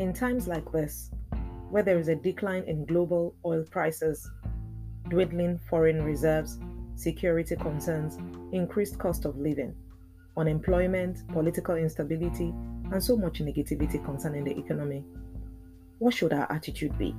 In times like this, where there is a decline in global oil prices, dwindling foreign reserves, security concerns, increased cost of living, unemployment, political instability, and so much negativity concerning the economy, what should our attitude be?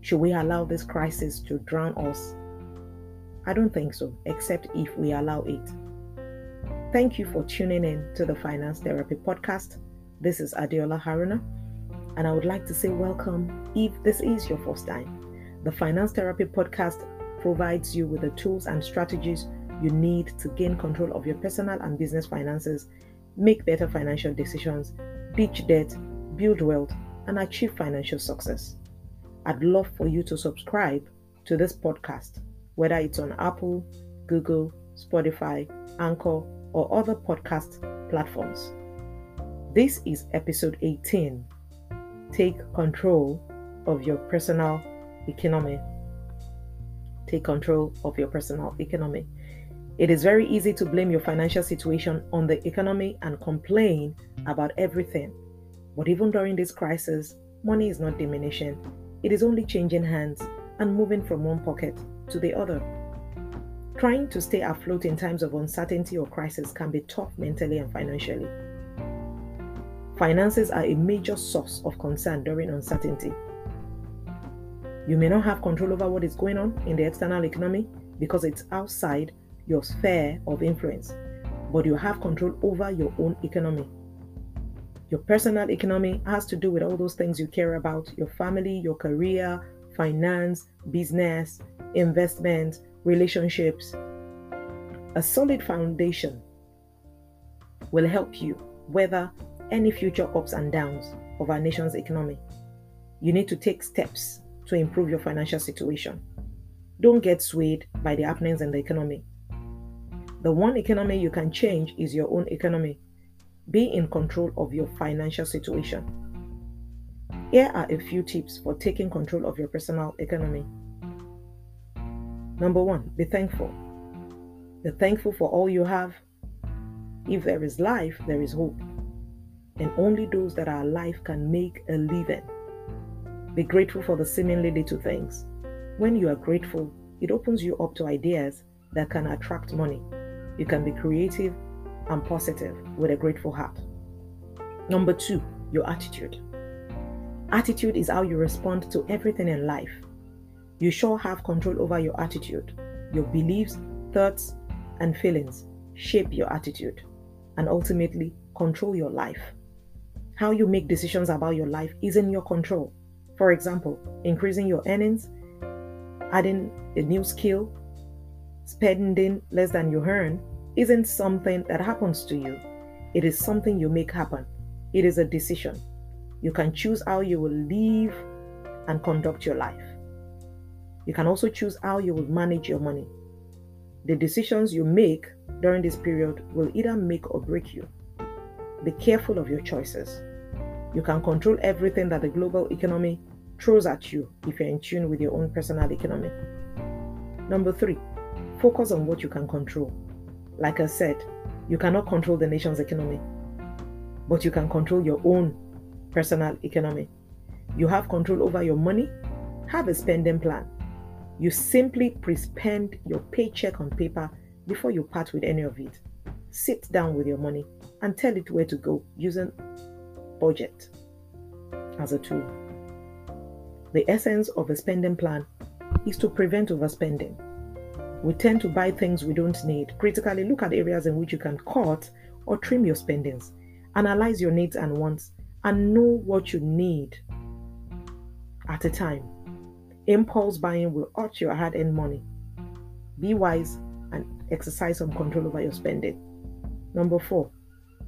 Should we allow this crisis to drown us? I don't think so, except if we allow it. Thank you for tuning in to the Finance Therapy Podcast. This is Adeola Haruna and I would like to say welcome if this is your first time. The Finance Therapy Podcast provides you with the tools and strategies you need to gain control of your personal and business finances, make better financial decisions, ditch debt, build wealth, and achieve financial success. I'd love for you to subscribe to this podcast, whether it's on Apple, Google, Spotify, Anchor, or other podcast platforms. This is episode 18 take control of your personal economy. Take control of your personal economy. It is very easy to blame your financial situation on the economy and complain about everything. But even during this crisis, money is not diminishing, it is only changing hands and moving from one pocket to the other. Trying to stay afloat in times of uncertainty or crisis can be tough mentally and financially. Finances are a major source of concern during uncertainty. You may not have control over what is going on in the external economy because it's outside your sphere of influence, but you have control over your own economy. Your personal economy has to do with all those things you care about your family, your career, finance, business, investment, relationships. A solid foundation will help you weather any future ups and downs of our nation's economy. You need to take steps to improve your financial situation. Don't get swayed by the happenings in the economy. The one economy you can change is your own economy. Be in control of your financial situation. Here are a few tips for taking control of your personal economy. Number one, be thankful. Be thankful for all you have. If there is life, there is hope and only those that are alive can make a living. Be grateful for the seemingly little things. When you are grateful, it opens you up to ideas that can attract money. You can be creative and positive with a grateful heart. Number two, your attitude. Attitude is how you respond to everything in life. You sure have control over your attitude. Your beliefs, thoughts, and feelings shape your attitude and ultimately control your life. How you make decisions about your life is in your control. For example, increasing your earnings, adding a new skill, spending less than you earn isn't something that happens to you. It is something you make happen. It is a decision. You can choose how you will live and conduct your life. You can also choose how you will manage your money. The decisions you make during this period will either make or break you. Be careful of your choices. You can control everything that the global economy throws at you if you're in tune with your own personal economy. Number three, focus on what you can control. Like I said, you cannot control the nation's economy, but you can control your own personal economy. You have control over your money, have a spending plan. You simply pre-spend your paycheck on paper before you part with any of it. Sit down with your money and tell it where to go using budget as a tool. The essence of a spending plan is to prevent overspending. We tend to buy things we don't need. Critically look at areas in which you can cut or trim your spendings. Analyze your needs and wants and know what you need at a time. Impulse buying will hurt your hard earned money. Be wise and exercise some control over your spending. Number four,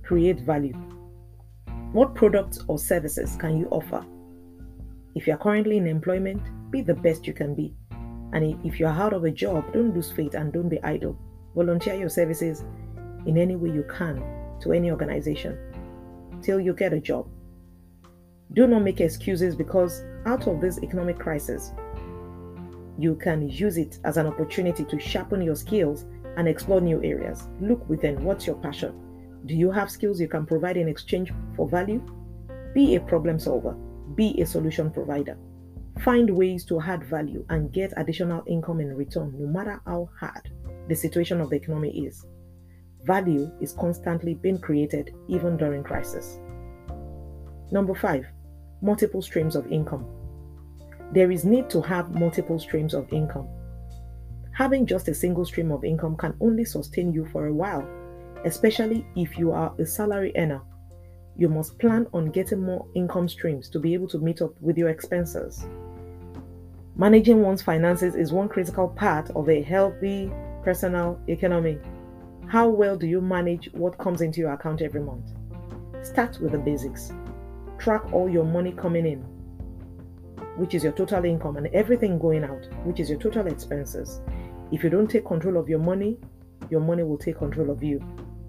create value. What products or services can you offer? If you're currently in employment, be the best you can be. And if you're out of a job, don't lose faith and don't be idle. Volunteer your services in any way you can to any organization till you get a job. Do not make excuses because out of this economic crisis, you can use it as an opportunity to sharpen your skills and explore new areas. Look within what's your passion do you have skills you can provide in exchange for value? Be a problem solver, be a solution provider. Find ways to add value and get additional income in return, no matter how hard the situation of the economy is. Value is constantly being created even during crisis. Number five, multiple streams of income. There is need to have multiple streams of income. Having just a single stream of income can only sustain you for a while, especially if you are a salary earner. You must plan on getting more income streams to be able to meet up with your expenses. Managing one's finances is one critical part of a healthy personal economy. How well do you manage what comes into your account every month? Start with the basics. Track all your money coming in, which is your total income, and everything going out, which is your total expenses. If you don't take control of your money, your money will take control of you.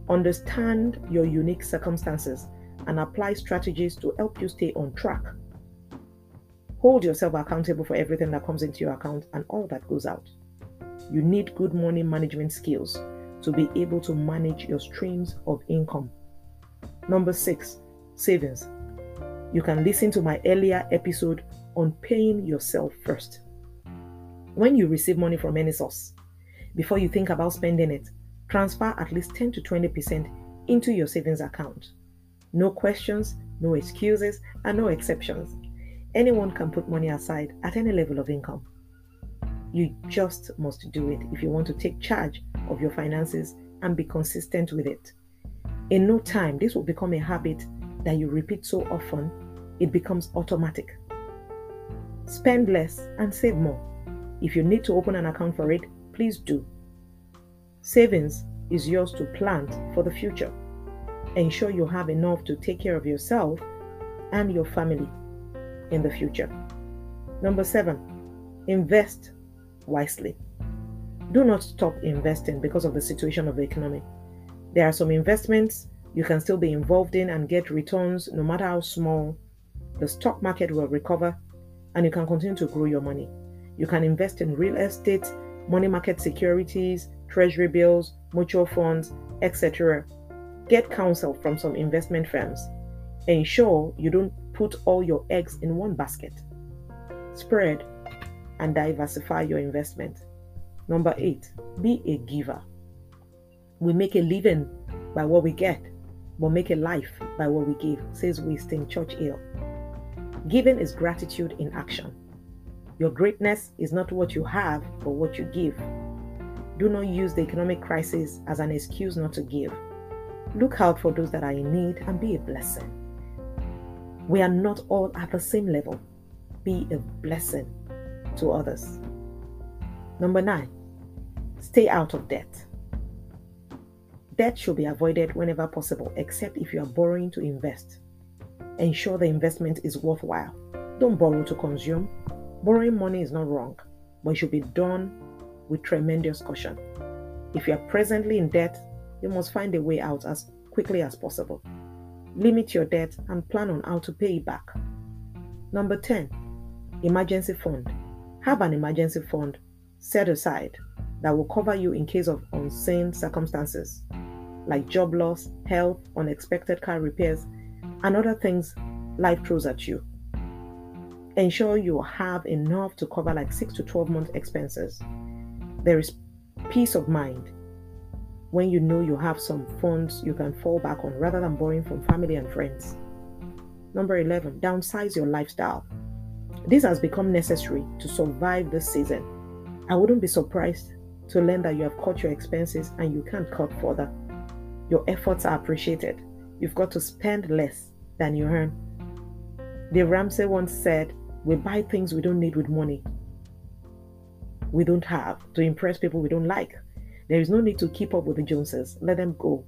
Understand your unique circumstances and apply strategies to help you stay on track. Hold yourself accountable for everything that comes into your account and all that goes out. You need good money management skills to be able to manage your streams of income. Number six, savings. You can listen to my earlier episode on paying yourself first. When you receive money from any source, before you think about spending it, transfer at least 10 to 20% into your savings account. No questions, no excuses, and no exceptions. Anyone can put money aside at any level of income. You just must do it if you want to take charge of your finances and be consistent with it. In no time, this will become a habit that you repeat so often, it becomes automatic. Spend less and save more. If you need to open an account for it, please do. Savings is yours to plant for the future. Ensure you have enough to take care of yourself and your family in the future. Number seven, invest wisely. Do not stop investing because of the situation of the economy. There are some investments you can still be involved in and get returns no matter how small. The stock market will recover and you can continue to grow your money. You can invest in real estate, money market securities, treasury bills, mutual funds, etc. Get counsel from some investment firms. Ensure you don't put all your eggs in one basket. Spread and diversify your investment. Number eight, be a giver. We make a living by what we get, but make a life by what we give, says Winston Churchill. Giving is gratitude in action. Your greatness is not what you have, but what you give. Do not use the economic crisis as an excuse not to give. Look out for those that are in need and be a blessing. We are not all at the same level. Be a blessing to others. Number nine, stay out of debt. Debt should be avoided whenever possible, except if you are borrowing to invest. Ensure the investment is worthwhile. Don't borrow to consume. Borrowing money is not wrong, but it should be done with tremendous caution. If you are presently in debt, you must find a way out as quickly as possible. Limit your debt and plan on how to pay it back. Number 10, emergency fund. Have an emergency fund set aside that will cover you in case of unseen circumstances like job loss, health, unexpected car repairs, and other things life throws at you. Ensure you have enough to cover like 6 to 12 month expenses. There is peace of mind when you know you have some funds you can fall back on rather than borrowing from family and friends. Number 11, downsize your lifestyle. This has become necessary to survive this season. I wouldn't be surprised to learn that you have cut your expenses and you can't cut further. Your efforts are appreciated. You've got to spend less than you earn. Dave Ramsey once said, We buy things we don't need with money we don't have to impress people we don't like. There is no need to keep up with the Joneses. Let them go.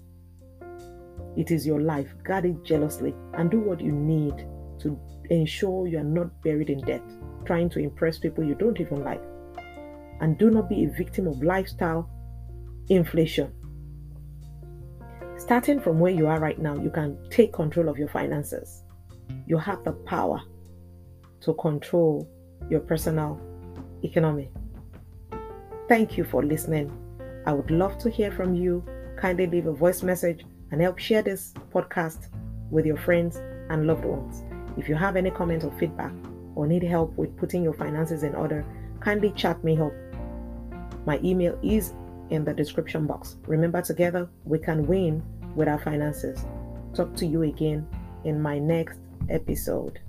It is your life. Guard it jealously and do what you need to ensure you are not buried in debt, trying to impress people you don't even like. And do not be a victim of lifestyle inflation. Starting from where you are right now, you can take control of your finances. You have the power to control your personal economy. Thank you for listening. I would love to hear from you. Kindly leave a voice message and help share this podcast with your friends and loved ones. If you have any comment or feedback or need help with putting your finances in order, kindly chat me up. My email is in the description box. Remember, together we can win with our finances. Talk to you again in my next episode.